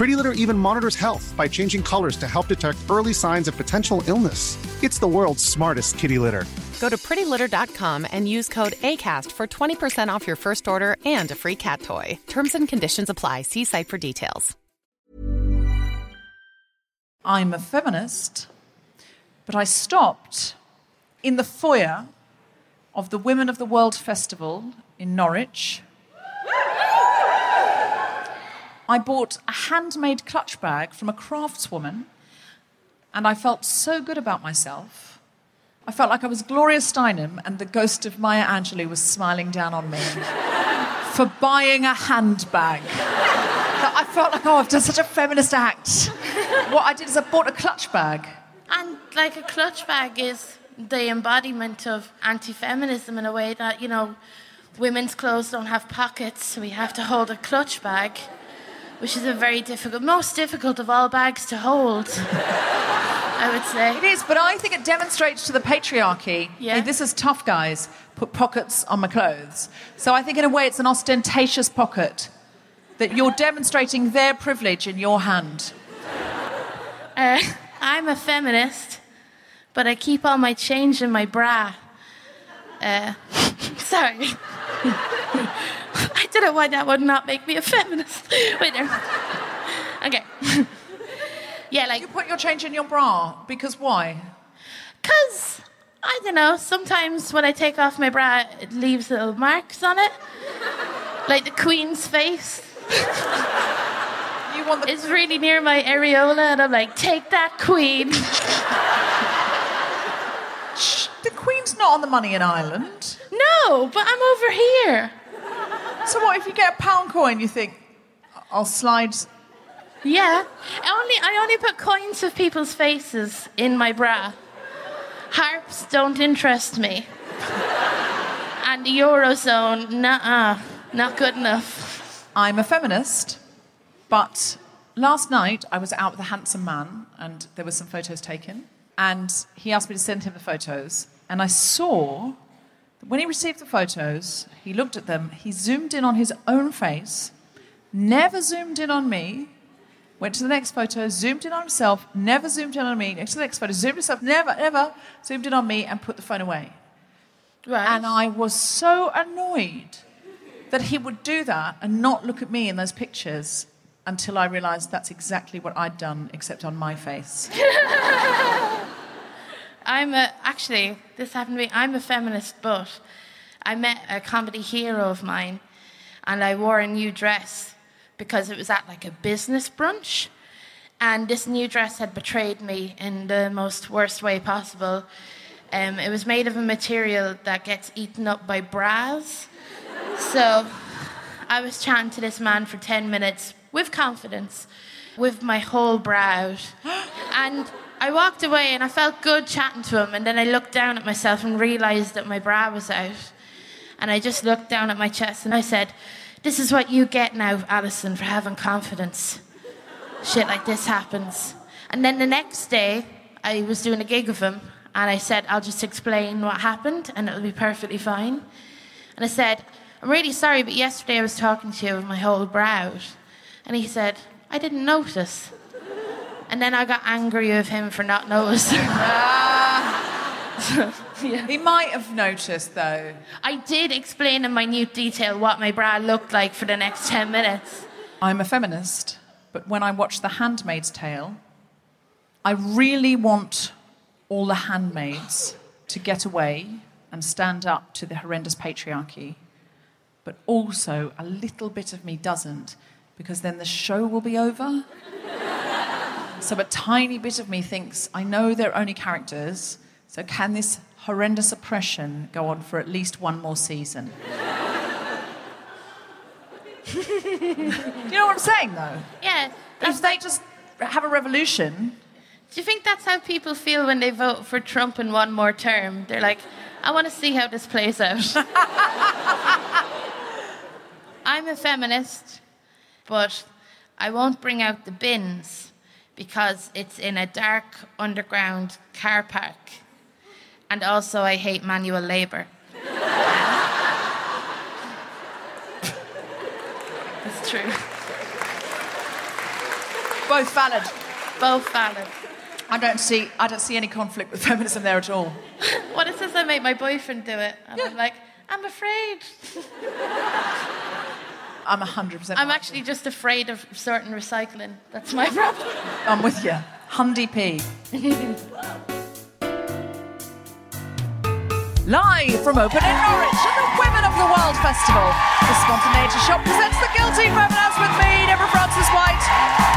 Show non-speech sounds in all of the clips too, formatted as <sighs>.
Pretty Litter even monitors health by changing colors to help detect early signs of potential illness. It's the world's smartest kitty litter. Go to prettylitter.com and use code ACAST for 20% off your first order and a free cat toy. Terms and conditions apply. See site for details. I'm a feminist, but I stopped in the foyer of the Women of the World Festival in Norwich. I bought a handmade clutch bag from a craftswoman, and I felt so good about myself. I felt like I was Gloria Steinem, and the ghost of Maya Angelou was smiling down on me <laughs> for buying a handbag. I felt like, oh, I've done such a feminist act. What I did is I bought a clutch bag. And like a clutch bag is the embodiment of anti feminism in a way that, you know, women's clothes don't have pockets, so we have to hold a clutch bag, which is a very difficult, most difficult of all bags to hold, I would say. It is, but I think it demonstrates to the patriarchy. Yeah. Hey, this is tough guys put pockets on my clothes. So I think in a way it's an ostentatious pocket that you're demonstrating their privilege in your hand. Uh, I'm a feminist, but I keep all my change in my bra. Uh, <laughs> sorry. <laughs> I don't know why that would not make me a feminist. <laughs> Wait there. Okay. <laughs> yeah, like You put your change in your bra because why? Because, I don't know, sometimes when I take off my bra, it leaves little marks on it. Like the Queen's face You want the is really near my areola, and I'm like, take that, Queen. Shh, the Queen's not on the money in Ireland. No, but I'm over here. So what if you get a pound coin? You think I'll slide. Yeah. I only, I only put coins of people's faces in my bra. Harps don't interest me. And the Eurozone, nah, not good enough. I'm a feminist, but last night I was out with a handsome man and there were some photos taken. And he asked me to send him the photos. And I saw when he received the photos, he looked at them, he zoomed in on his own face, never zoomed in on me, went to the next photo, zoomed in on himself, never zoomed in on me, next to the next photo, zoomed himself, never, ever zoomed in on me and put the phone away. Right. And I was so annoyed that he would do that and not look at me in those pictures until I realized that's exactly what I'd done, except on my face. <laughs> I'm a, actually, this happened to me. I'm a feminist, but I met a comedy hero of mine and I wore a new dress because it was at like a business brunch. And this new dress had betrayed me in the most worst way possible. Um, it was made of a material that gets eaten up by bras. So I was chatting to this man for 10 minutes with confidence. with my whole brow <gasps> and I walked away and I felt good chatting to him. And then I looked down at myself and realized that my bra was out. And I just looked down at my chest and I said, This is what you get now, Alison, for having confidence. Shit like this happens. And then the next day, I was doing a gig with him and I said, I'll just explain what happened and it'll be perfectly fine. And I said, I'm really sorry, but yesterday I was talking to you with my whole brow out. And he said, I didn't notice. And then I got angry with him for not noticing. <laughs> <laughs> He might have noticed, though. I did explain in minute detail what my bra looked like for the next 10 minutes. I'm a feminist, but when I watch The Handmaid's Tale, I really want all the handmaids to get away and stand up to the horrendous patriarchy. But also, a little bit of me doesn't, because then the show will be over. So, a tiny bit of me thinks, I know they're only characters, so can this horrendous oppression go on for at least one more season? Do <laughs> you know what I'm saying, though? Yeah. If they just have a revolution, Do you think that's how people feel when they vote for Trump in one more term? They're like, I want to see how this plays out. <laughs> I'm a feminist, but I won't bring out the bins because it's in a dark underground car park. And also, I hate manual labour. It's <laughs> true. both valid. Both valid. I don't see I don't see any conflict with feminism there at all. <laughs> What if says I make my boyfriend do it? And I'm like, I'm afraid. I'm 100% I'm actually just afraid of certain recycling. That's my <laughs> problem. I'm with you. Hundy P. Live from Open in Norwich at the Women of the World Festival, the Spontaneity Shop presents The Guilty Feminist with me, Deborah Frances-White,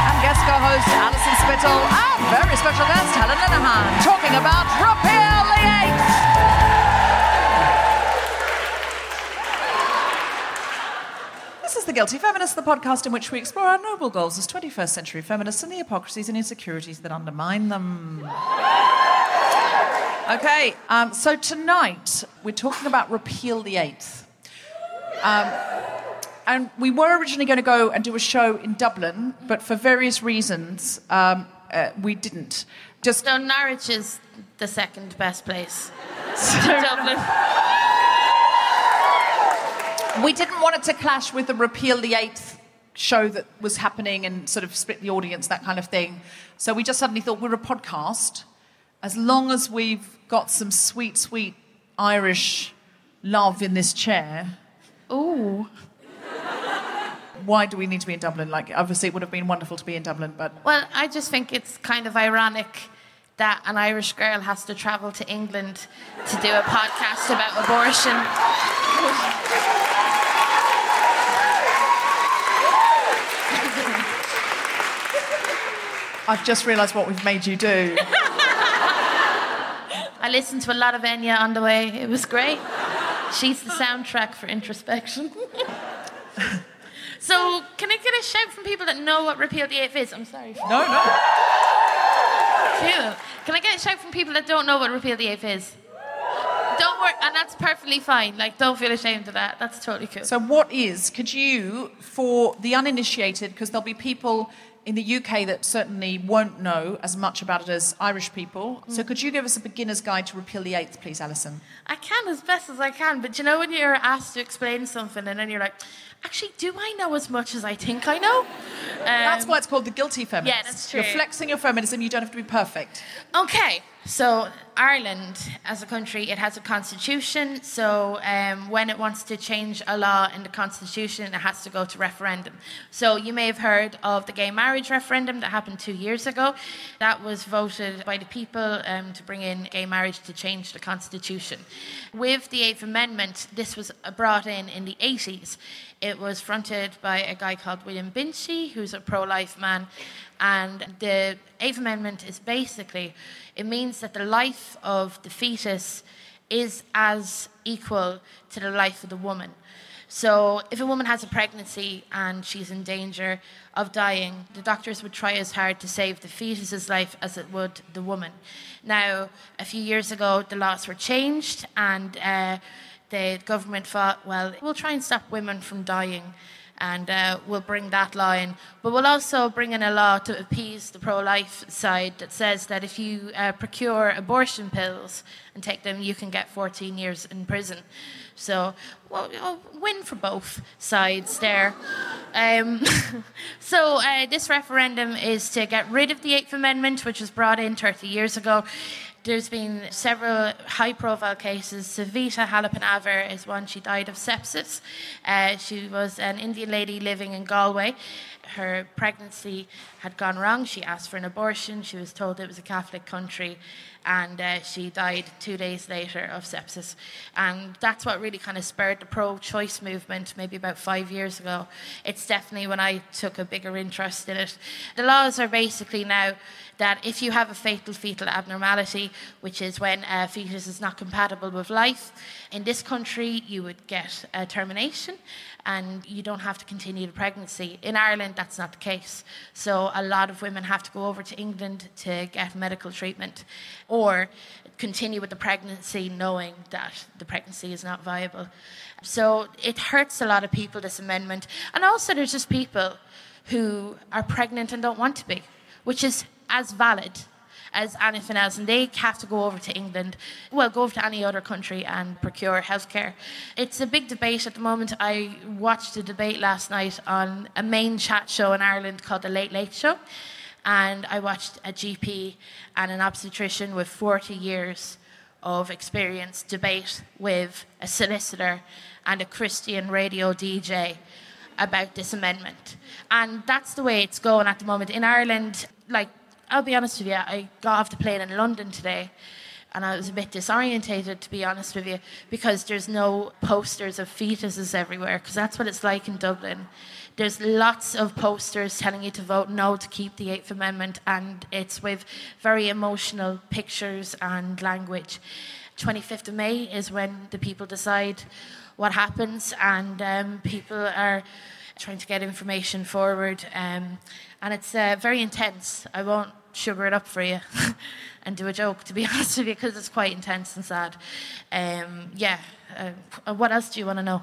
and guest co-host Alison Spittle, and very special guest Helen Linehan, talking about Repeal the Eighth. This is The Guilty Feminist, the podcast in which we explore our noble goals as 21st century feminists and the hypocrisies and insecurities that undermine them. Okay, um, so tonight we're talking about Repeal the Eighth. Um, and we were originally going to go and do a show in Dublin, but for various reasons, um, uh, we didn't. Just So Norwich is the second best place <laughs> to Dublin. We didn't want it to clash with the Repeal the Eighth show that was happening and sort of split the audience, that kind of thing. So we just suddenly thought we're a podcast. As long as we've got some sweet, sweet Irish love in this chair, Ooh. why do we need to be in Dublin? Like, obviously, it would have been wonderful to be in Dublin, but Well, I just think it's kind of ironic that an Irish girl has to travel to England to do a podcast about abortion. I've just realised what we've made you do. I listened to a lot of Enya on the way. It was great. She's the soundtrack for introspection. <laughs> so, can I get a shout from people that know what Repeal the Eighth is? I'm sorry. No, no. Can I get a shout from people that don't know what Repeal the Eighth is? Don't worry, and that's perfectly fine. Like, don't feel ashamed of that. That's totally cool. So, what is, could you, for the uninitiated, because there'll be people in the UK that certainly won't know as much about it as Irish people, so could you give us a beginner's guide to Repeal the Eighth, please, Alison? I can as best as I can, but you know when you're asked to explain something and then you're like, actually, do I know as much as I think I know? Um, That's why it's called the guilty feminist. yeah, that's true. You're flexing your feminism, you don't have to be perfect. Okay, so Ireland, as a country, it has a constitution. So um, when it wants to change a law in the constitution, it has to go to referendum. So you may have heard of the gay marriage referendum that happened two years ago. That was voted by the people um, to bring in gay marriage to change the constitution. With the Eighth Amendment, this was brought in in the 80s. It was fronted by a guy called William Binchy, who's a pro-life man, and the Eighth Amendment is basically it means that the life of the fetus is as equal to the life of the woman. So, if a woman has a pregnancy and she's in danger of dying, the doctors would try as hard to save the fetus's life as it would the woman. Now, a few years ago, the laws were changed, and uh, the government thought, well, we'll try and stop women from dying and uh, we'll bring that law in. But we'll also bring in a law to appease the pro life side that says that if you uh, procure abortion pills and take them, you can get 14 years in prison. So, well, win for both sides there. Um, <laughs> so, uh, this referendum is to get rid of the Eighth Amendment, which was brought in 30 years ago. There's been several high profile cases. Savita Halappanavar is one. She died of sepsis. Uh, she was an Indian lady living in Galway. Her pregnancy had gone wrong. She asked for an abortion. She was told it was a Catholic country and uh, she died two days later of sepsis. And that's what really kind of spurred the pro choice movement maybe about five years ago. It's definitely when I took a bigger interest in it. The laws are basically now that if you have a fatal fetal abnormality, which is when a fetus is not compatible with life, in this country you would get a termination and you don't have to continue the pregnancy. In Ireland, that's not the case. So a lot of women have to go over to England to get medical treatment or continue with the pregnancy knowing that the pregnancy is not viable. So it hurts a lot of people, this amendment. And also, there's just people who are pregnant and don't want to be, which is as valid as anything else, and they have to go over to England, well, go over to any other country and procure healthcare. It's a big debate at the moment. I watched a debate last night on a main chat show in Ireland called The Late Late Show, and I watched a GP and an obstetrician with 40 years of experience debate with a solicitor and a Christian radio DJ about this amendment. And that's the way it's going at the moment. In Ireland, like I'll be honest with you, I got off the plane in London today and I was a bit disorientated, to be honest with you, because there's no posters of fetuses everywhere, because that's what it's like in Dublin. There's lots of posters telling you to vote no to keep the Eighth Amendment, and it's with very emotional pictures and language. 25th of May is when the people decide what happens, and um, people are trying to get information forward. Um, and it's uh, very intense. I won't sugar it up for you <laughs> and do a joke, to be <laughs> honest with you, because it's quite intense and sad. Um, yeah. Uh, what else do you want to know?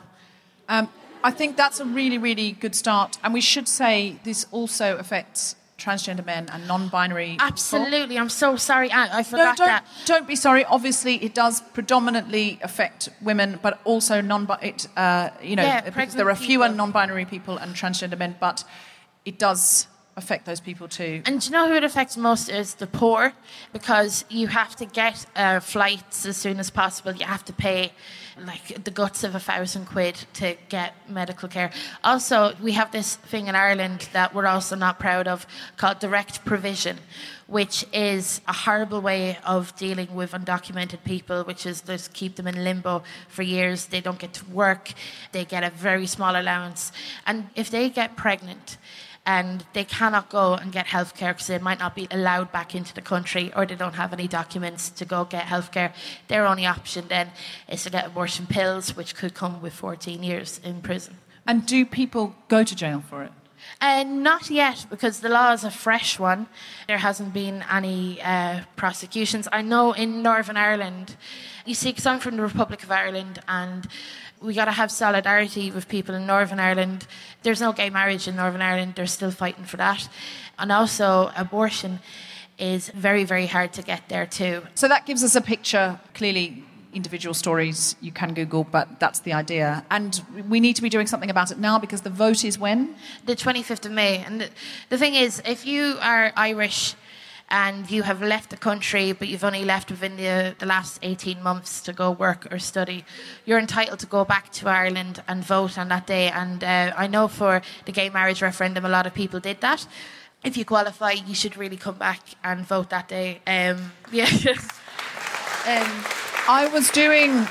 Um, I think that's a really, really good start. And we should say this also affects transgender men and non-binary. Absolutely, people. I'm so sorry. I, I forgot no, don't, that. Don't be sorry. Obviously, it does predominantly affect women, but also non. It, uh, you know, yeah, because there are fewer people. non-binary people and transgender men, but it does affect those people too. And you know who it affects most is the poor, because you have to get uh, flights as soon as possible. You have to pay like the guts of a thousand quid to get medical care. Also, we have this thing in Ireland that we're also not proud of called direct provision, which is a horrible way of dealing with undocumented people, which is just keep them in limbo for years. They don't get to work, they get a very small allowance. And if they get pregnant, and they cannot go and get healthcare because they might not be allowed back into the country or they don't have any documents to go get healthcare. Their only option then is to get abortion pills, which could come with 14 years in prison. And do people go to jail for it? Uh, not yet, because the law is a fresh one. There hasn't been any uh, prosecutions. I know in Northern Ireland, you see, because I'm from the Republic of Ireland, and we got to have solidarity with people in Northern Ireland. There's no gay marriage in Northern Ireland. They're still fighting for that. And also, abortion is very, very hard to get there too. So that gives us a picture. Clearly, individual stories you can Google, but that's the idea. And we need to be doing something about it now because the vote is when? The 25th of May. And the, the thing is, if you are Irish, and you have left the country, but you've only left within the, the last 18 months to go work or study, you're entitled to go back to Ireland and vote on that day. And uh, I know for the gay marriage referendum, a lot of people did that. If you qualify, you should really come back and vote that day. Um, <laughs> yeah. um, I was doing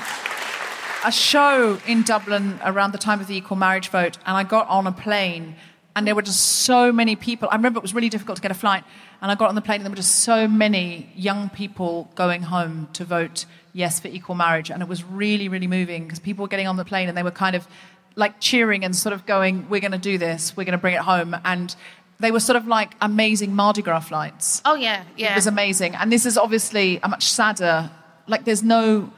a show in Dublin around the time of the equal marriage vote, and I got on a plane, and there were just so many people. I remember it was really difficult to get a flight and I got on the plane, and there were just so many young people going home to vote yes for equal marriage. And it was really, really moving because people were getting on the plane and they were kind of like cheering and sort of going, "We're going to do this. We're going to bring it home." And they were sort of like amazing Mardi Gras flights. Oh yeah, yeah. It was amazing. And this is obviously a much sadder. Like, there's no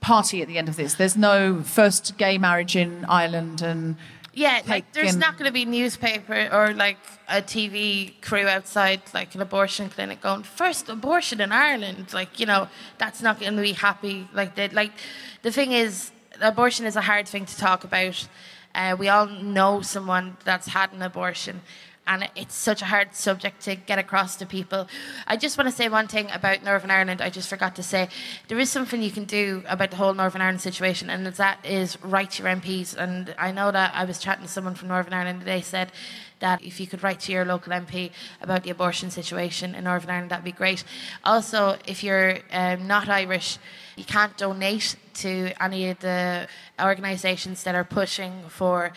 party at the end of this. There's no first gay marriage in Ireland and Yeah, like there's not going to be newspaper or like a TV crew outside like an abortion clinic going first abortion in Ireland. Like you know that's not going to be happy. Like that. Like the thing is, abortion is a hard thing to talk about. Uh, we all know someone that's had an abortion. And it's such a hard subject to get across to people. I just want to say one thing about Northern Ireland. I just forgot to say there is something you can do about the whole Northern Ireland situation, and that is write your MPs. And I know that I was chatting to someone from Northern Ireland today said that if you could write to your local MP about the abortion situation in Northern Ireland, that'd be great. Also, if you're um, not Irish, you can't donate to any of the organisations that are pushing for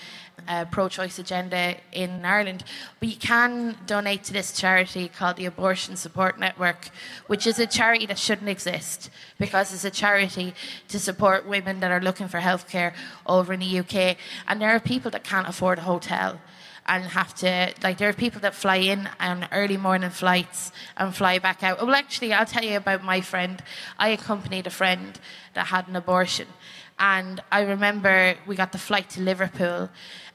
a pro-choice agenda in Ireland, but you can donate to this charity called the Abortion Support Network, which is a charity that shouldn't exist because it's a charity to support women that are looking for healthcare over in the UK, and there are people that can't afford a hotel and have to like there are people that fly in on early morning flights and fly back out. Well, actually, I'll tell you about my friend. I accompanied a friend that had an abortion, and I remember we got the flight to Liverpool,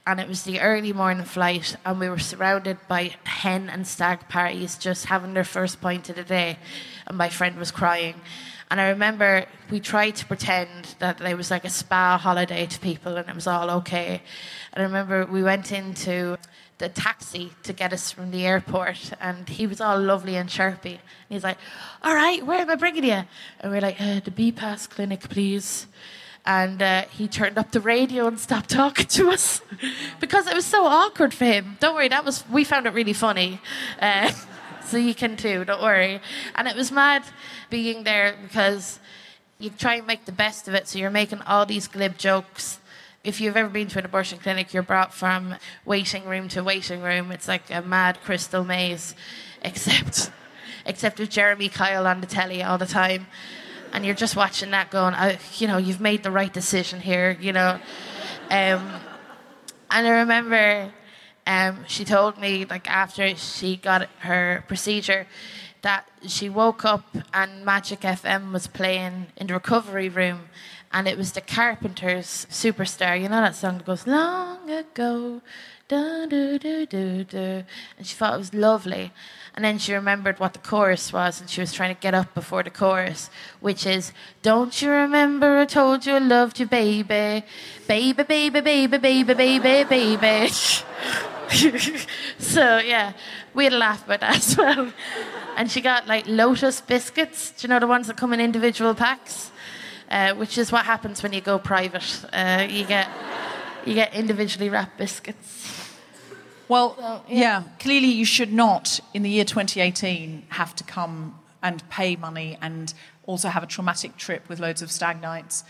and it was the early morning flight, and we were surrounded by hen and stag parties just having their first pint of the day, and my friend was crying. And I remember we tried to pretend that there was like a spa holiday to people and it was all okay. And I remember we went into the taxi to get us from the airport and he was all lovely and chirpy. And he's like, All right, where am I bringing you? And we're like, uh, The BPAS clinic, please. And uh, he turned up the radio and stopped talking to us <laughs> because it was so awkward for him. Don't worry, that was we found it really funny. Uh, <laughs> so you can too, don't worry. And it was mad being there because you try and make the best of it. So you're making all these glib jokes. If you've ever been to an abortion clinic, you're brought from waiting room to waiting room. It's like a mad crystal maze, <laughs> except except with Jeremy Kyle on the telly all the time. And you're just watching that going, oh, you know, you've made the right decision here, you know. Um, and I remember um, she told me, like, after she got her procedure, that she woke up and Magic FM was playing in the recovery room. And it was the Carpenters Superstar. You know that song that goes, Long ago, da do do do do. And she thought it was lovely. And then she remembered what the chorus was, and she was trying to get up before the chorus, which is, Don't you remember I told you I loved you, baby? Baby, baby, baby, baby, baby, baby. <laughs> so, yeah, we had a laugh about that <laughs> as well. And she got like Lotus biscuits, do you know the ones that come in individual packs? Uh, which is what happens when you go private. Uh, you get you get individually wrapped biscuits. Well, yeah. clearly you should not, in the year 2018, have to come and pay money and also have a traumatic trip with loads of stag nights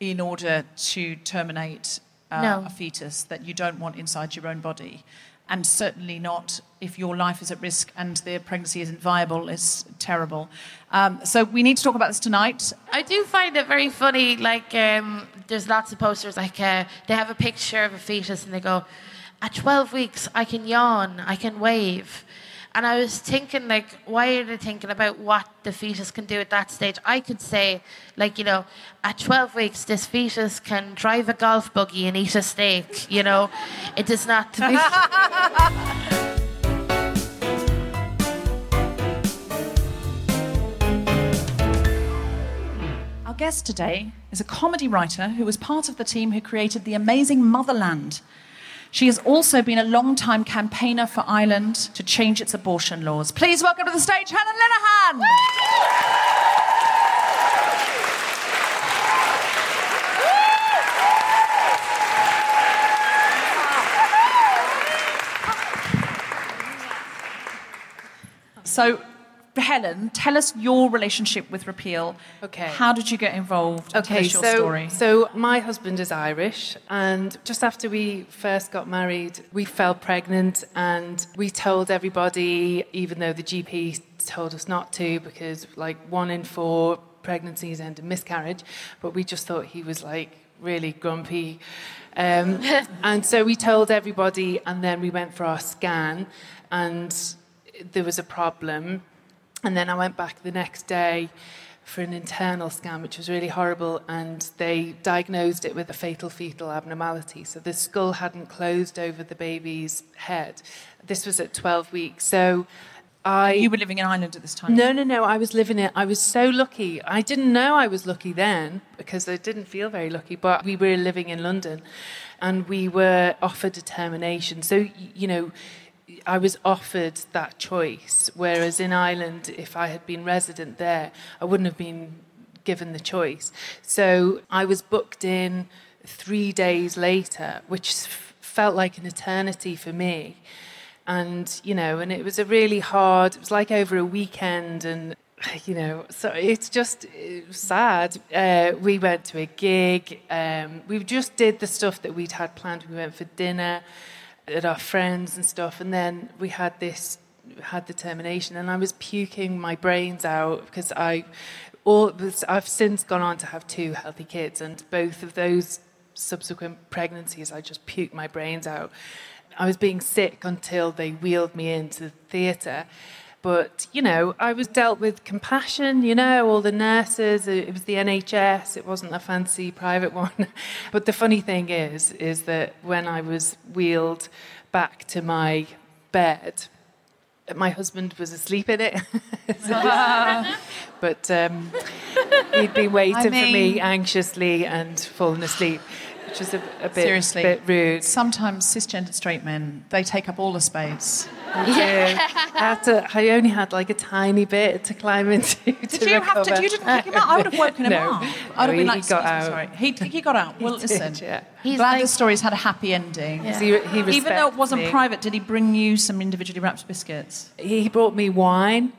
in order to terminate uh, No. a fetus that you don't want inside your own body. And certainly not if your life is at risk and the pregnancy isn't viable, is terrible. Um, so we need to talk about this tonight. I do find it very funny. Like, um, there's lots of posters. Like, uh, they have a picture of a fetus, and they go, "At 12 weeks, I can yawn, I can wave." And I was thinking, like, why are they thinking about what the fetus can do at that stage? I could say, like, you know, at 12 weeks, this fetus can drive a golf buggy and eat a steak. You know, it does not. <laughs> Our guest today is a comedy writer who was part of the team who created The Amazing Motherland. She has also been a long-time campaigner for Ireland to change its abortion laws. Please welcome to the stage Helen Linehan. So, Helen, tell us your relationship with repeal. Okay. How did you get involved? And tell Okay, us your so story. so my husband is Irish, and just after we first got married, we fell pregnant, and we told everybody, even though the GP told us not to, because like one in four pregnancies end in miscarriage. But we just thought he was like really grumpy. Um, <laughs> and so we told everybody, and then we went for our scan, and there was a problem. And then I went back the next day for an internal scan, which was really horrible, and they diagnosed it with a fatal fetal abnormality. So the skull hadn't closed over the baby's head. This was at 12 weeks. So I. You were living in Ireland at this time? No, no, no. I was living it. I was so lucky. I didn't know I was lucky then because I didn't feel very lucky, but we were living in London and we were offered a termination. So, you know, I was offered that choice. Whereas in Ireland, if I had been resident there, I wouldn't have been given the choice. So I was booked in three days later, which f- felt like an eternity for me. And, you know, and it was a really hard, it was like over a weekend and <sighs> you know, so it's just it sad. Uh, we went to a gig. Um, we just did the stuff that we'd had planned. We went for dinner at our friends and stuff, and then we had this had the termination, and I was puking my brains out because I all I've since gone on to have two healthy kids, and both of those subsequent pregnancies, I just puked my brains out. I was being sick until they wheeled me into the theatre. But, you know, I was dealt with compassion, you know, all the nurses, it was the NHS, it wasn't a fancy private <laughs> one. but the funny thing is, is that when I was wheeled back to my bed, my husband was asleep in it. <laughs> but um, he'd been waiting I for me anxiously and fallen asleep, which was a, a bit, Seriously. bit rude. Sometimes cisgendered straight men, they take up all the space. Yeah. I, had to, I only had like a tiny bit to climb into. Did you have to? You didn't pick him up. I would have woken him No. up. No, I'd have been he like, got "Excuse me, out." sorry. He, he got out. <laughs> Well, did, listen. yeah. He's glad this story's had a happy ending. Yeah. He- he Even though it wasn't me. private, did he bring you some individually wrapped biscuits? He brought me wine.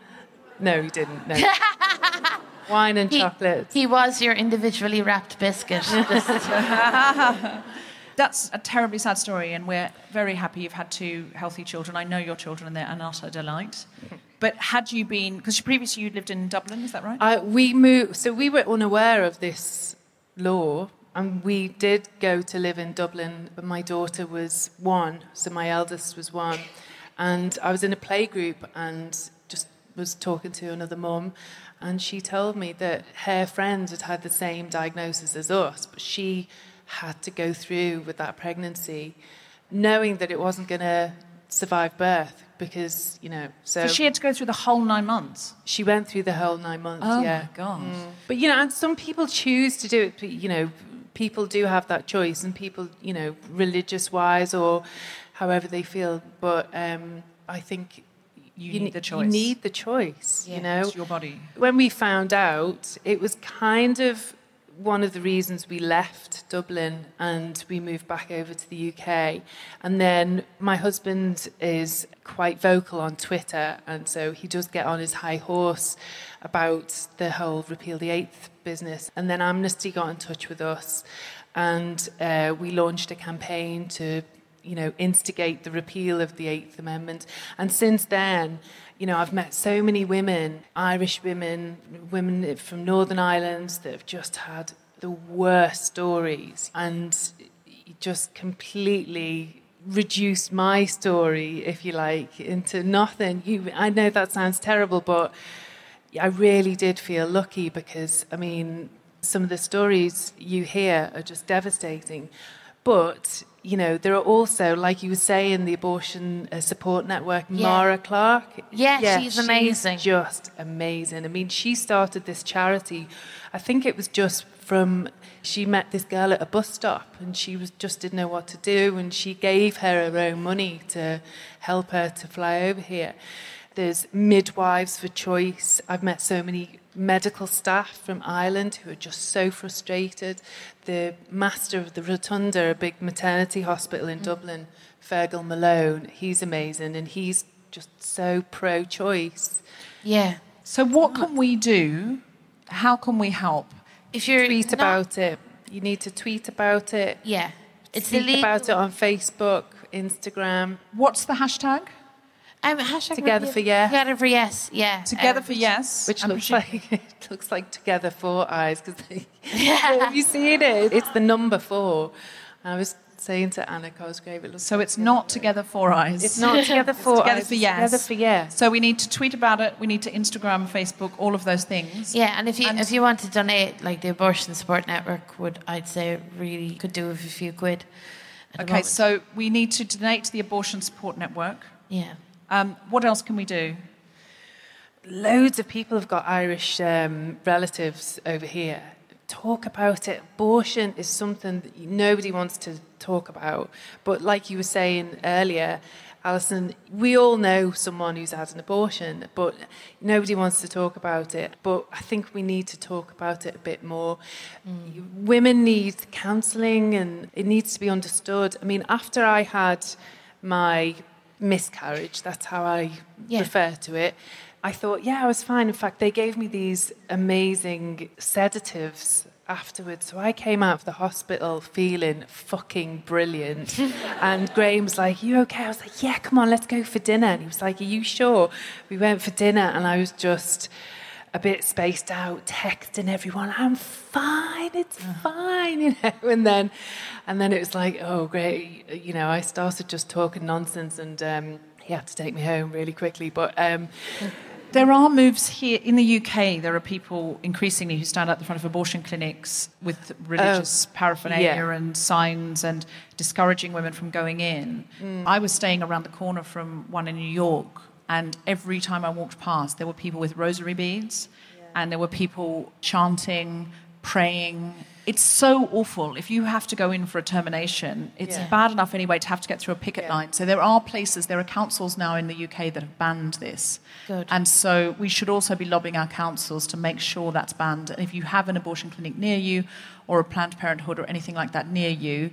No, he didn't. No. <laughs> wine and He- chocolate. He was your individually wrapped biscuit. <laughs> <laughs> That's a terribly sad story, and we're very happy you've had two healthy children. I know your children, and they're an utter delight. But had you been, because previously you lived in Dublin, is that right? Uh, we moved, so we were unaware of this law, and we did go to live in Dublin. But my daughter was one, so my eldest was one, and I was in a play group and just was talking to another mum, and she told me that her friends had had the same diagnosis as us, but she had to go through with that pregnancy, knowing that it wasn't going to survive birth because you know. so she had to go through the whole nine months. She went through the whole nine months. Oh yeah. my god! But you know, and some people choose to do it. You know, people do have that choice, and people, you know, religious wise or however they feel. But um, I think You ne- need the choice. You need the choice. You know, It's your body. when we found out, it was kind of one of the reasons we left Dublin and we moved back over to the UK. And then my husband is quite vocal on Twitter, and so he does get on his high horse about the whole repeal the eighth business. And then Amnesty got in touch with us, and uh, we launched a campaign to you know, instigate the repeal of the Eighth Amendment. And since then, you know, I've met so many women, Irish women, women from Northern Ireland that have just had the worst stories and just completely reduced my story, if you like, into nothing. You, I know that sounds terrible, but I really did feel lucky because, I mean, some of the stories you hear are just devastating. But, you know, there are also, like you were saying, the abortion uh, support network, Yeah. Mara Clarke. Yeah, she's amazing. just amazing. I mean, she started this charity. I think it was just from she met this girl at a bus stop and she was just didn't know what to do and she gave her her own money to help her to fly over here. There's midwives for choice. I've met so many medical staff from Ireland who are just so frustrated. The master of the Rotunda, a big maternity hospital in mm. Dublin, Fergal Malone, he's amazing and he's just so pro choice. yeah. So what can we do? How can we help? If you're Tweet not- about it. You need to tweet about it. yeah, it's Speak illegal. about it on Facebook, Instagram. What's the hashtag? Um, hashtag Together for yes. Together for yes. Yeah. Together Um, for yes. Which I'm looks presu- like <laughs> it looks like together four eyes because <laughs> have you seen it? It's the number four. I was saying to Anna Cosgrave, it looks So it's not together for eyes. It's not together <laughs> for together eyes, for yes. together for yes. So we need to tweet about it. We need to Instagram, Facebook, all of those things. Yeah, and if you And- if you want to donate, like the Abortion Support Network would, I'd say, really could do with a few quid. Okay, moment. so we need to donate to the Abortion Support Network. yeah, Um, what else can we do? Loads of people have got Irish um, relatives over here. Talk about it. Abortion is something that nobody wants to talk about. But like you were saying earlier, Alison, we all know someone who's had an abortion, but nobody wants to talk about it. But I think we need to talk about it a bit more. Women need counselling and it needs to be understood. I mean, after I had my miscarriage, that's how I Yeah. refer to it. I thought, yeah, I was fine. In fact, they gave me these amazing sedatives afterwards. So I came out of the hospital feeling fucking brilliant. <laughs> and Graham's like, You okay? I was like, Yeah, come on, let's go for dinner. And he was like, Are you sure? We went for dinner, and I was just a bit spaced out, texting everyone, I'm fine, it's fine, <laughs> you know. And then, and then it was like, oh great, you know. I started just talking nonsense, and um, he had to take me home really quickly. But um, <laughs> There are moves here in the UK. There are people increasingly who stand at the front of abortion clinics with religious paraphernalia yeah. and signs and discouraging women from going in. I was staying around the corner from one in New York, and every time I walked past, there were people with rosary beads, and there were people chanting, praying. It's so awful. If you have to go in for a termination, it's Yeah. bad enough anyway to have to get through a picket Yeah. line. So there are places, there are councils now in the UK that have banned this. Good. And so we should also be lobbying our councils to make sure that's banned. And if you have an abortion clinic near you or a Planned Parenthood or anything like that near you,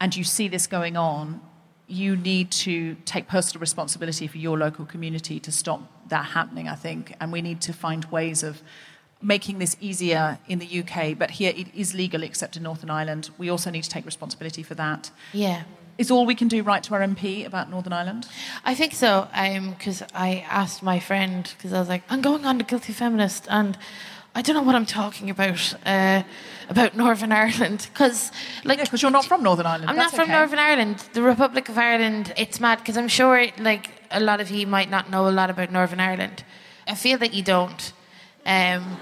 and you see this going on, you need to take personal responsibility for your local community to stop that happening, I think. And we need to find ways of making this easier in the UK. But here it is legal except in Northern Ireland. We also need to take responsibility for that. yeah. Is all we can do write to our MP about Northern Ireland? I think so. Because I asked my friend because I was like, I'm going on the Guilty Feminist, and I don't know what I'm talking about uh, about Northern Ireland. Because like, Because you're not from Northern Ireland. I'm That's not from okay. Northern Ireland. The Republic of Ireland, it's mad because I'm sure like a lot of you might not know a lot about Northern Ireland. I feel that you don't. Um,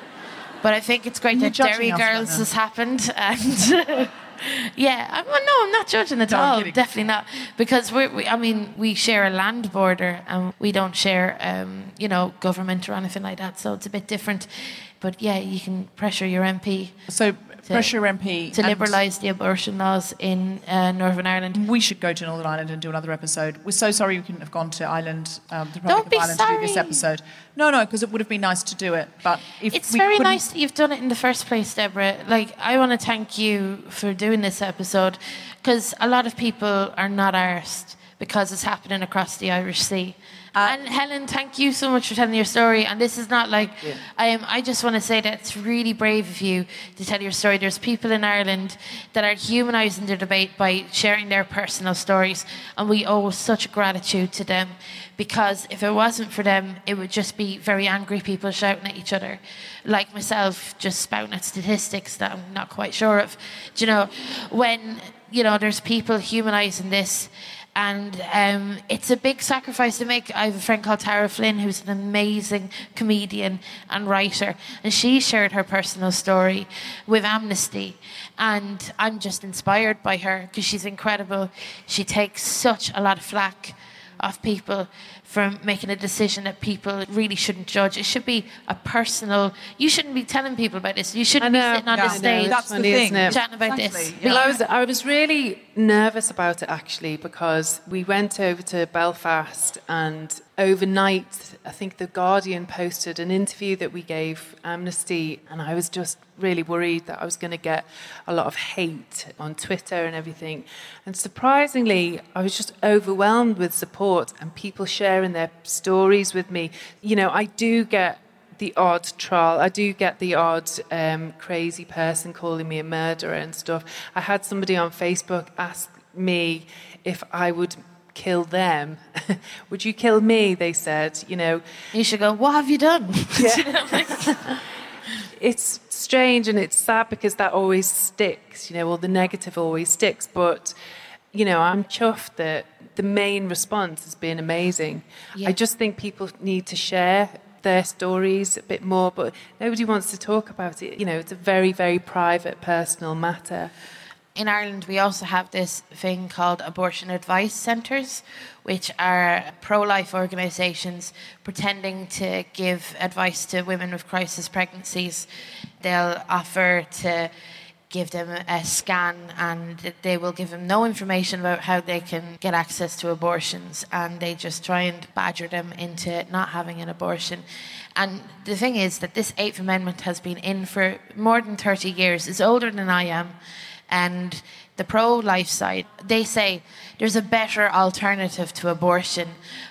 but I think it's great You're that Derry Girls right has happened. And <laughs> yeah, I, well, no, I'm not judging at No, all. Definitely not. Because we're, we, I mean, we share a land border and we don't share, um, you know, government or anything like that. So it's a bit different. But yeah, you can pressure your MP So pressure MP to liberalise the abortion laws in uh, Northern Ireland. We should go to Northern Ireland and do another episode. We're so sorry we couldn't have gone to Ireland, um, the Republic Don't be of Ireland, to do this sorry. episode. No, no, because it would have been nice to do it. But if It's very couldn't- nice that you've done it in the first place, Deborah. Like, I want to thank you for doing this episode because a lot of people are not arsed because it's happening across the Irish Sea. Uh, and Helen, thank you so much for telling your story. And this is not like, um, I just want to say that it's really brave of you to tell your story. There's people in Ireland that are humanising the debate by sharing their personal stories, and we owe such gratitude to them because if it wasn't for them, it would just be very angry people shouting at each other, like myself, just spouting at statistics that I'm not quite sure of. Do you know, when you know there's people humanising this. And um, it's a big sacrifice to make. I have a friend called Tara Flynn, who's an amazing comedian and writer, and she shared her personal story with Amnesty. And I'm just inspired by her because she's incredible. She takes such a lot of flack off people from making a decision that people really shouldn't judge. It should be a personal. You shouldn't be telling people about this. You shouldn't know. be sitting on Yeah, the stage That's the thing. chatting about this. Exactly, Well, I was I was really nervous about it actually because we went over to Belfast and overnight I think the Guardian posted an interview that we gave Amnesty and I was just really worried that I was going to get a lot of hate on Twitter and everything. And surprisingly, I was just overwhelmed with support and people sharing their stories with me. You know, I do get the odd trial. I do get the odd um, crazy person calling me a murderer and stuff. I had somebody on Facebook ask me if I would kill them, <laughs> would you kill me? They said, you know. You should go, what have you done? Yeah. <laughs> <laughs> it's strange and it's sad because that always sticks, you know, or the negative always sticks. But, you know, I'm chuffed that the main response has been amazing. Yeah. I just think people need to share their stories a bit more, but nobody wants to talk about it. You know, it's a very, very private, personal matter. in Ireland, we also have this thing called abortion advice centres, which are pro life organisations pretending to give advice to women with crisis pregnancies. They'll offer to give them a scan and they will give them no information about how they can get access to abortions and they just try and badger them into not having an abortion. And the thing is that this Eighth Amendment has been in for more than 30 years. It's older than I am and the pro life side, they say there's a better alternative to abortion,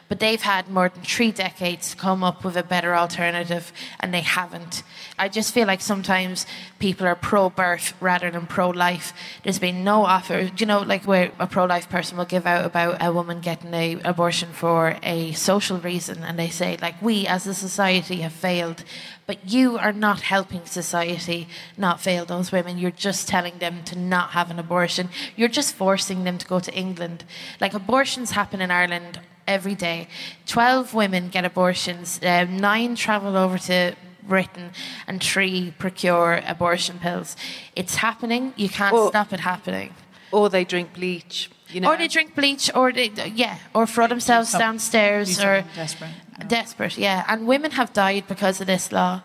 but they've had more than three decades to come up with a better alternative, and they haven't. I just feel like sometimes people are pro birth rather than pro life. There's been no offer, you know, like where a pro life person will give out about a woman getting a abortion for a social reason, and they say, like, we as a society have failed. But you are not helping society not fail those women. You're just telling them to not have an abortion. You're just forcing them to go to England. Like abortions happen in Ireland every day. 12 women get abortions, uh, nine travel over to Britain, and three procure abortion pills. It's happening. You can't Well- stop it happening. Or they drink bleach, you know. Or they drink bleach, or they, yeah, or throw themselves some- downstairs, do or desperate, yeah. desperate, yeah. And women have died because of this law,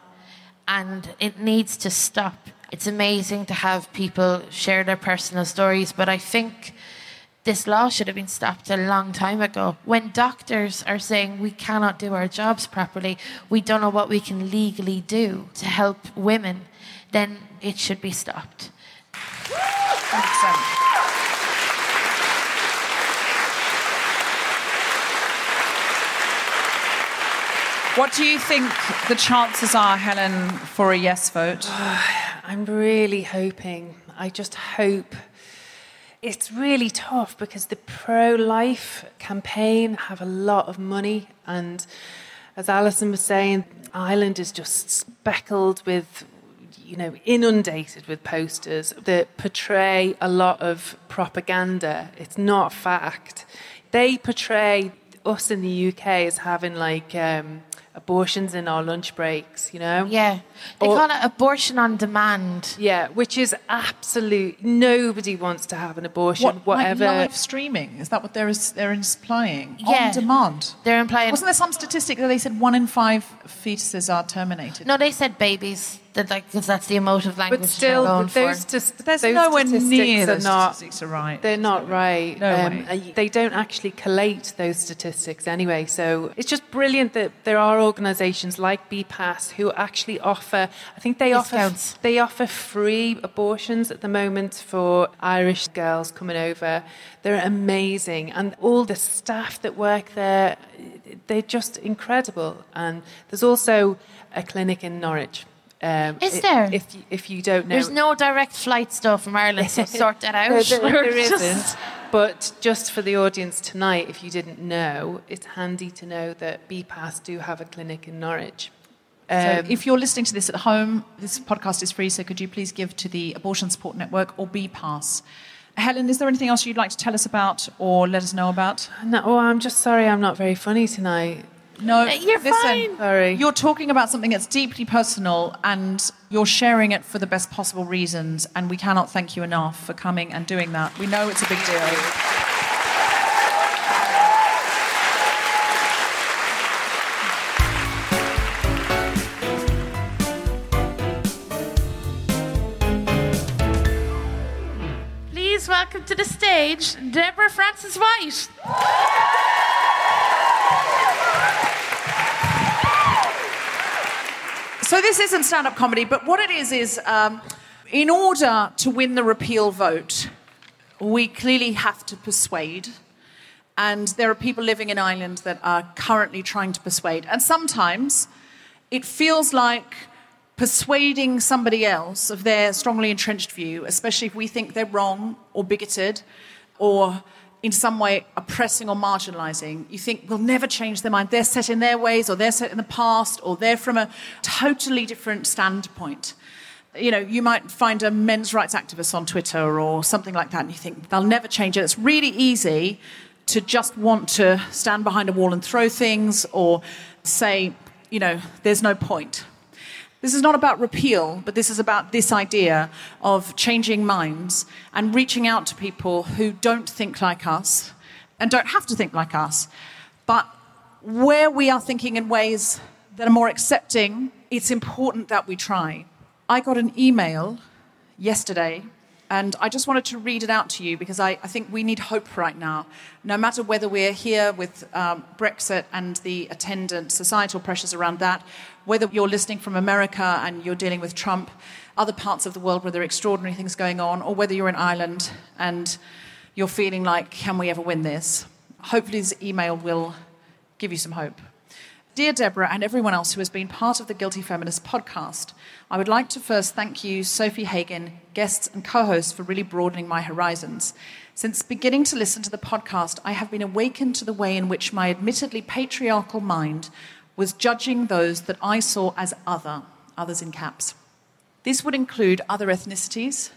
and it needs to stop. It's amazing to have people share their personal stories, but I think this law should have been stopped a long time ago. When doctors are saying we cannot do our jobs properly, we don't know what we can legally do to help women, then it should be stopped. 100%. What do you think the chances are, Helen, for a yes vote? <sighs> I'm really hoping, I just hope. It's really tough because the pro life campaign have a lot of money. And as Alison was saying, Ireland is just speckled with, you know, inundated with posters that portray a lot of propaganda. It's not fact. They portray us in the UK as having like um, abortions in our lunch breaks, you know? Yeah. They Or- call it abortion on demand. Yeah, which is absolute. Nobody wants to have an abortion, What, whatever. Like live streaming? Is that what they're, they're implying? Yeah. On demand? They're implying. Wasn't there some statistic that they said one in five fetuses are terminated? No, they said babies. That like because that's the emotive language. but still, going those, for. tis- there's those nowhere statistics near are those not. statistics are right. They're not right. Um, No way. uh, They don't actually collate those statistics anyway. So it's just brilliant that there are organisations like BPAS who actually offer. I think they Discounts. offer they offer free abortions at the moment for Irish girls coming over. They're amazing, and all the staff that work there, they're just incredible. And there's also a clinic in Norwich. Um, Is i- there? If you- if you don't know, There's no direct flight stuff from Ireland, so <laughs> sort that out. no, there, there Just- isn't. But just for the audience tonight, if you didn't know, it's handy to know that BPAS do have a clinic in Norwich. So Um, if you're listening to this at home, this podcast is free, so could you please give to the Abortion Support Network or BPAS? Helen, is there anything else you'd like to tell us about or let us know about? no, oh, I'm just sorry I'm not very funny tonight. No, Uh, you're listen, fine. Sorry. You're talking about something that's deeply personal and you're sharing it for the best possible reasons, and we cannot thank you enough for coming and doing that. We know it's a big deal. Please welcome to the stage Deborah Frances-White. So this isn't stand-up comedy, but what it is is, um, in order to win the repeal vote, we clearly have to persuade. And there are people living in Ireland that are currently trying to persuade. And sometimes it feels like persuading somebody else of their strongly entrenched view, especially if we think they're wrong or bigoted or in some way oppressing or marginalizing, you think we'll never change their mind. They're set in their ways, or they're set in the past, or they're from a totally different standpoint. You know, you might find a men's rights activist on Twitter or something like that, and you think they'll never change it. It's really easy to just want to stand behind a wall and throw things or say, you know, there's no point. This is not about repeal, but this is about this idea of changing minds and reaching out to people who don't think like us and don't have to think like us. But where we are thinking in ways that are more accepting, it's important that we try. I got an email yesterday and I just wanted to read it out to you because I, I think we need hope right now. No matter whether we're here with um, Brexit and the attendant societal pressures around that, whether you're listening from America and you're dealing with Trump, other parts of the world where there are extraordinary things going on, or whether you're in Ireland and you're feeling like, can we ever win this? Hopefully, this email will give you some hope. Dear Deborah and everyone else who has been part of the Guilty Feminist podcast, I would like to first thank you, Sofie Hagen, guests and co hosts, for really broadening my horizons. Since beginning to listen to the podcast, I have been awakened to the way in which my admittedly patriarchal mind was judging those that I saw as other, others in caps. This would include other ethnicities,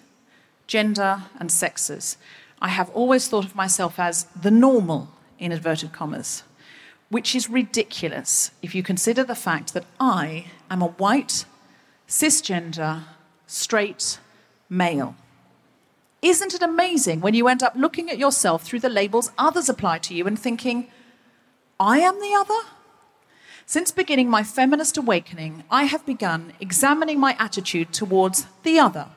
gender, and sexes. I have always thought of myself as the normal, in inverted commas which is ridiculous if you consider the fact that I am a white, cisgender, straight male. Isn't it amazing when you end up looking at yourself through the labels others apply to you and thinking, I am the other? Since beginning my feminist awakening, I have begun examining my attitude towards the other.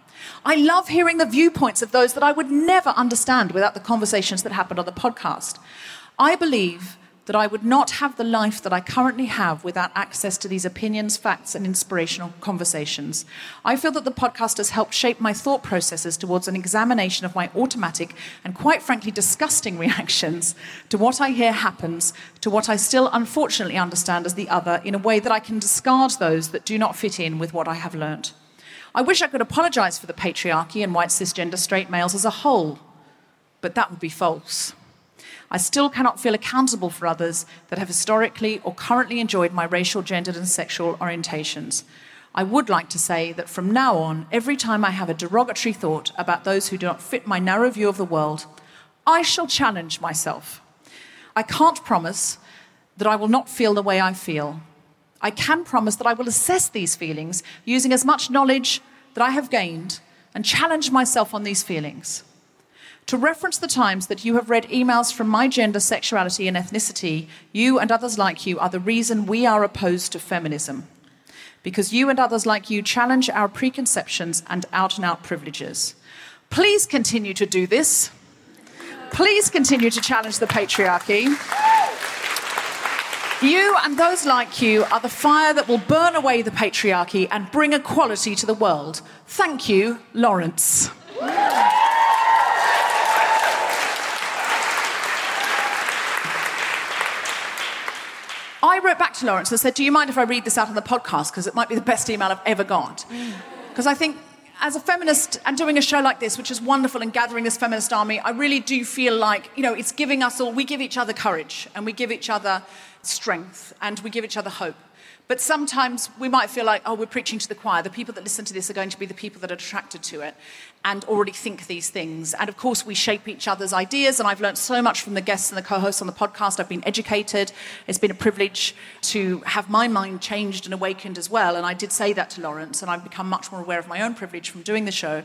I love hearing the viewpoints of those that I would never understand without the conversations that happened on the podcast. I believe that I would not have the life that I currently have without access to these opinions, facts, and inspirational conversations. I feel that the podcast has helped shape my thought processes towards an examination of my automatic and quite frankly disgusting <laughs> reactions to what I hear happens, to what I still unfortunately understand as the other, in a way that I can discard those that do not fit in with what I have learnt. I wish I could apologize for the patriarchy and white cisgender straight males as a whole, but that would be false. I still cannot feel accountable for others that have historically or currently enjoyed my racial, gendered, and sexual orientations. I would like to say that from now on, every time I have a derogatory thought about those who do not fit my narrow view of the world, I shall challenge myself. I can't promise that I will not feel the way I feel. I can promise that I will assess these feelings using as much knowledge that I have gained and challenge myself on these feelings to reference the times that you have read emails from my gender, sexuality, and ethnicity, you and others like you are the reason we are opposed to feminism. Because you and others like you challenge our preconceptions and out and out privileges. Please continue to do this. Please continue to challenge the patriarchy. You and those like you are the fire that will burn away the patriarchy and bring equality to the world. Thank you, Lawrence. I wrote back to Lawrence and said, Do you mind if I read this out on the podcast? Because it might be the best email I've ever got. Mm. Because I think, as a feminist and doing a show like this, which is wonderful and gathering this feminist army, I really do feel like, you know, it's giving us all, we give each other courage and we give each other strength and we give each other hope. But sometimes we might feel like, oh, we're preaching to the choir. The people that listen to this are going to be the people that are attracted to it and already think these things. And of course, we shape each other's ideas. And I've learned so much from the guests and the co hosts on the podcast. I've been educated. It's been a privilege to have my mind changed and awakened as well. And I did say that to Lawrence, and I've become much more aware of my own privilege from doing the show.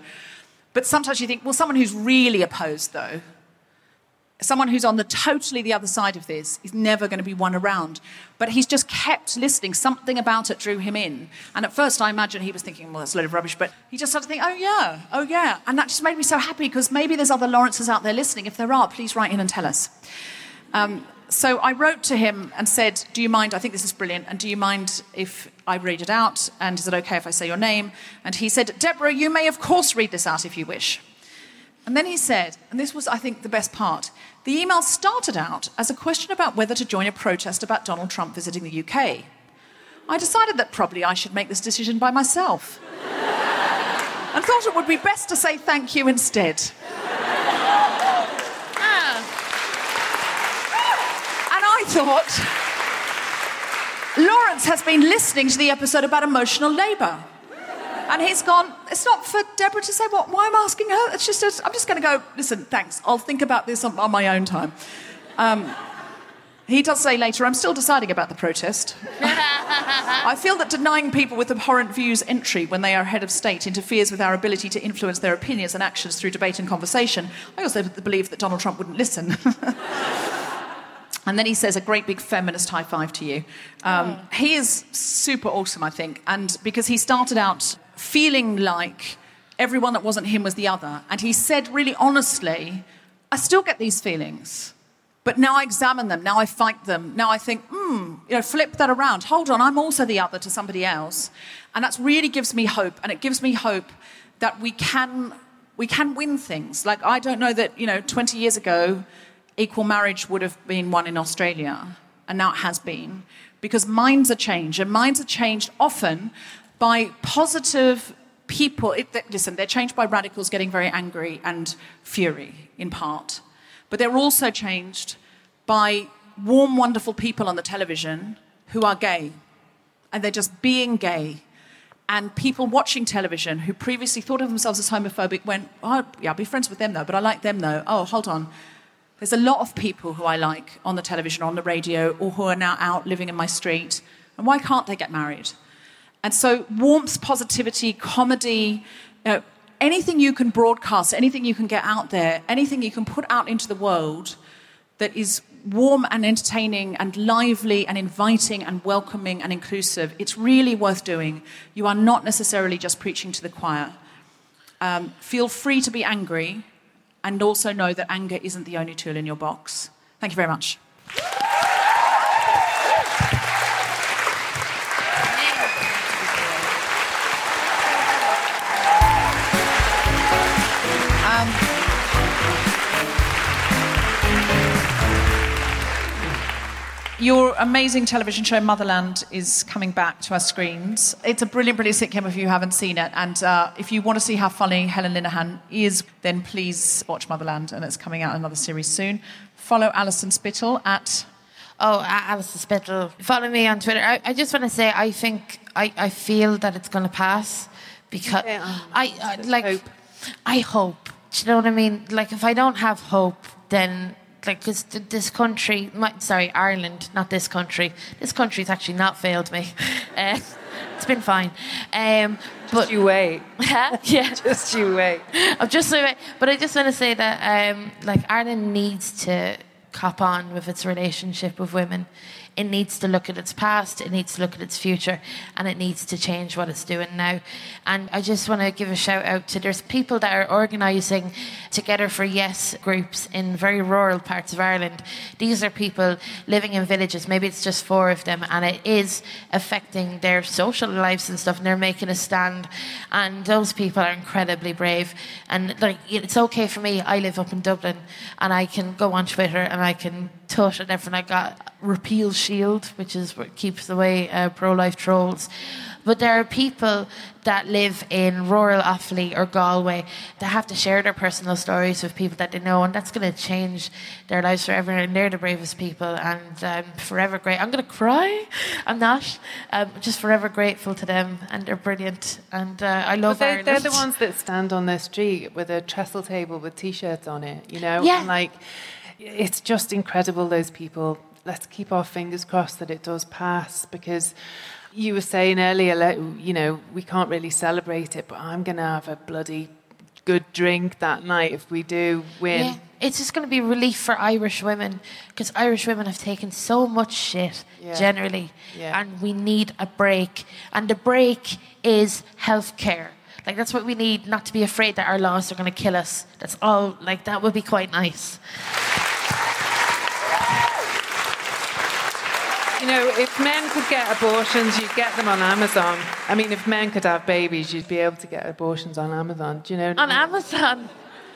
But sometimes you think, well, someone who's really opposed, though, someone who's on the totally the other side of this is never going to be one around. But he's just kept listening. Something about it drew him in. And at first, I imagine he was thinking, well, that's a load of rubbish. But he just started to think, oh, yeah, oh, yeah. And that just made me so happy because maybe there's other Lawrences out there listening. If there are, please write in and tell us. Um, so I wrote to him and said, Do you mind? I think this is brilliant. And do you mind if I read it out? And is it okay if I say your name? And he said, Deborah, you may, of course, read this out if you wish. And then he said, and this was, I think, the best part the email started out as a question about whether to join a protest about Donald Trump visiting the UK. I decided that probably I should make this decision by myself <laughs> and thought it would be best to say thank you instead. Ah. and I thought Lawrence has been listening to the episode about emotional labour. And he's gone, it's not for Deborah to say, what, why am I asking her? It's just, I'm just going to go, listen, thanks. I'll think about this on, on my own time. Um, he does say later, I'm still deciding about the protest. <laughs> I feel that denying people with abhorrent views entry when they are head of state interferes with our ability to influence their opinions and actions through debate and conversation. I also believe that Donald Trump wouldn't listen. <laughs> and then he says a great big feminist high five to you. Um, He is super awesome, I think, and because he started out feeling like everyone that wasn't him was the other, and he said really honestly, I still get these feelings. But now I examine them, now I fight them, now I think, hmm, you know, flip that around. Hold on, I'm also the other to somebody else. And that really gives me hope. And it gives me hope that we can we can win things. Like I don't know that, you know, 20 years ago, equal marriage would have been won in Australia. And now it has been. Because minds are changed. And minds are changed often by positive people. It, listen, they're changed by radicals getting very angry and fury, in part. But they're also changed by warm, wonderful people on the television who are gay. And they're just being gay. And people watching television who previously thought of themselves as homophobic went, oh, yeah, I'll be friends with them though, but I like them though. Oh, hold on. There's a lot of people who I like on the television, on the radio, or who are now out living in my street. And why can't they get married? And so, warmth, positivity, comedy, you know, anything you can broadcast, anything you can get out there, anything you can put out into the world that is warm and entertaining and lively and inviting and welcoming and inclusive, it's really worth doing. You are not necessarily just preaching to the choir. Um, feel free to be angry and also know that anger isn't the only tool in your box. Thank you very much. Your amazing television show Motherland is coming back to our screens. It's a brilliant, brilliant sitcom if you haven't seen it. And uh, if you want to see how funny Helen Linehan is, then please watch Motherland, and it's coming out another series soon. Follow Alison Spittle at Oh, Alison Spittle. Follow me on Twitter. I, I just want to say I think I, I feel that it's going to pass because Yeah. I, I like I hope. Do you know what I mean? Like if I don't have hope, then like because this country, my, sorry, Ireland, not this country. This country's actually not failed me. Uh, <laughs> it's been fine. Um, but you wait. <laughs> yeah, <laughs> just you wait. I'm just saying, but I just want to say that um, like Ireland needs to cop on with its relationship with women. It needs to look at its past, it needs to look at its future, and it needs to change what it's doing now. And I just want to give a shout out to there's people that are organising together for yes groups in very rural parts of Ireland. These are people living in villages, maybe it's just four of them, and it is affecting their social lives and stuff, and they're making a stand. And those people are incredibly brave. And like, it's okay for me. I live up in Dublin, and I can go on Twitter and I can touch and everything. I got Repeal Shield, which is what keeps away uh, pro-life trolls. But there are people that live in rural Offaly or Galway that have to share their personal stories with people that they know, and that's going to change their lives forever. And they're the bravest people, and I'm forever great. I'm going to cry. I'm not. I'm just forever grateful to them, and they're brilliant. And uh, I love But they, Ireland. they're the ones that stand on their street with a trestle table with t-shirts on it, you know? Yeah. And like, it's just incredible, those people. Let's keep our fingers crossed that it does pass because you were saying earlier, like, you know, we can't really celebrate it, but I'm going to have a bloody good drink that night if we do win. Yeah, it's just going to be relief for Irish women because Irish women have taken so much shit Yeah. generally, Yeah. and we need a break. And the break is healthcare. Like that's what we need. Not to be afraid that our laws are going to kill us. That's all. Like that would be quite nice. You know, if men could get abortions, you'd get them on Amazon. I mean, if men could have babies, you'd be able to get abortions on Amazon. Do you know? On Amazon.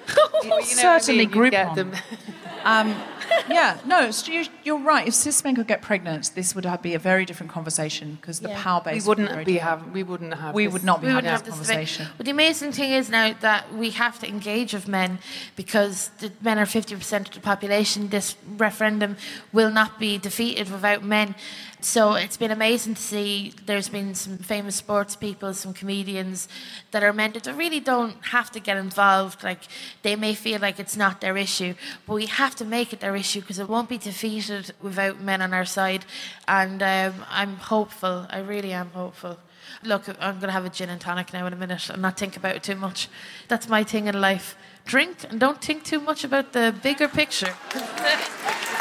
You know what I Certainly mean? You'd Groupon. <laughs> get them. Um, yeah, no, you, you're right. If cis men could get pregnant, this would be a very different conversation because the Yeah. power We base wouldn't very be different. having. We wouldn't have. We this- would not be having wouldn't this have this debate. conversation. But the amazing thing is now that we have to engage with men because the men are 50% of the population. This referendum will not be defeated without men. So it's been amazing to see there's been some famous sports people, some comedians that are men that really don't have to get involved. Like they may feel like it's not their issue, but we have to make it their issue because it won't be defeated without men on our side. And um, I'm hopeful. I really am hopeful. Look, I'm going to have a gin and tonic now in a minute and not think about it too much. That's my thing in life. Drink and don't think too much about the bigger picture. <laughs>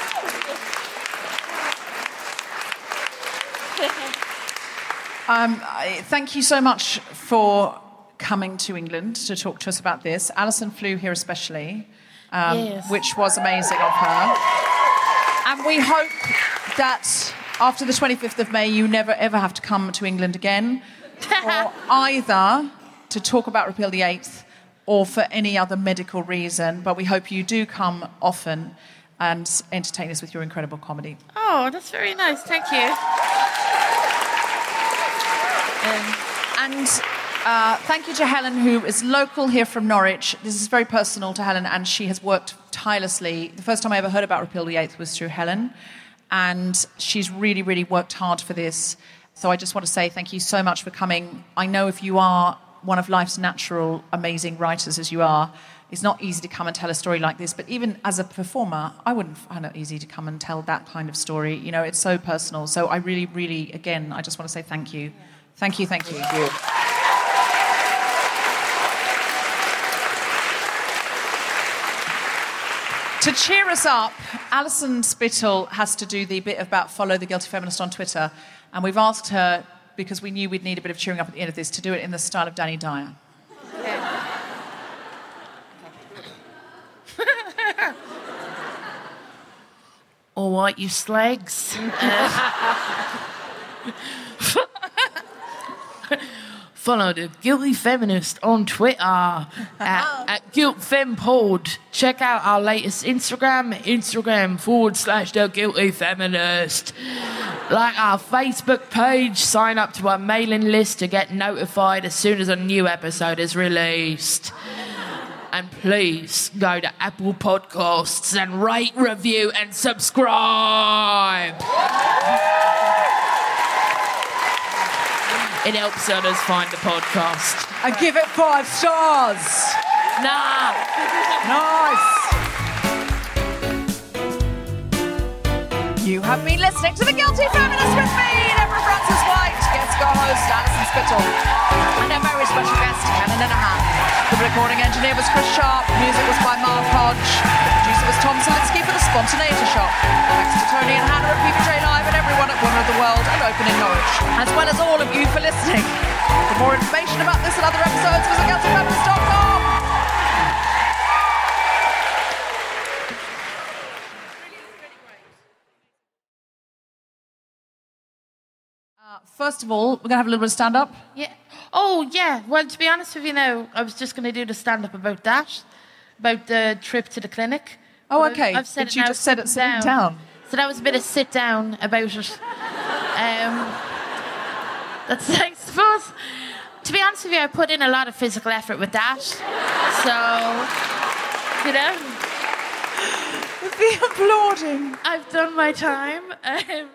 Um, I- thank you so much for coming to England to talk to us about this. Alison flew here especially, um, Yes. which was amazing of her. And we hope that after the 25th of May, you never ever have to come to England again, or <laughs> either to talk about Repeal the Eighth or for any other medical reason. But we hope you do come often and entertain us with your incredible comedy. Oh, that's very nice. Thank you. Um, and uh, thank you to Helen, who is local here from Norwich. This is very personal to Helen, and she has worked tirelessly. The first time I ever heard about Repeal the Eighth was through Helen, and she's really, really worked hard for this. So I just want to say thank you so much for coming. I know if you are one of life's natural, amazing writers as you are, it's not easy to come and tell a story like this. But even as a performer, I wouldn't find it easy to come and tell that kind of story. You know, it's so personal. So I really, really, again, I just want to say thank you. Thank you, thank you. To cheer us up, Alison Spittle has to do the bit about follow the guilty feminist on Twitter, and we've asked her because we knew we'd need a bit of cheering up at the end of this to do it in the style of Danny Dyer. <laughs> All right, you slags. <laughs> <laughs> <laughs> Follow the Guilty Feminist on Twitter <laughs> at, oh. at GuiltFemPod. Check out our latest Instagram, Instagram forward slash the Guilty Feminist. Like our Facebook page, sign up to our mailing list to get notified as soon as a new episode is released. And please go to Apple Podcasts and rate, review, and subscribe. It helps others find the podcast. And give it five stars! Nah. Nice! You have been listening to The Guilty Feminist with me, Deborah Frances-White, guest co-host Alison Spittle, and our very special guest, Helen Linehan. The recording engineer was Chris Sharp, music was by Mark Hodge, the producer was Tom Salinsky for The Spontaneity Shop. Thanks to Tony and Hannah at PBJ Live and everyone at Women of the World and Open in Norwich, as well as all of you for listening. For more information about this and other episodes, visit guiltyfeminist.com. First of all, we're going to have a little bit of stand up. Yeah. Oh, yeah. Well, to be honest with you now, I was just going to do the stand up about that, about the trip to the clinic. Oh, But okay. I've said But it you just said it sitting sitting down. So that was a bit of sit down about it. Um, that's, <laughs> I suppose, to be honest with you, I put in a lot of physical effort with that. So, you know. The applauding. I've done my time. <laughs> Um,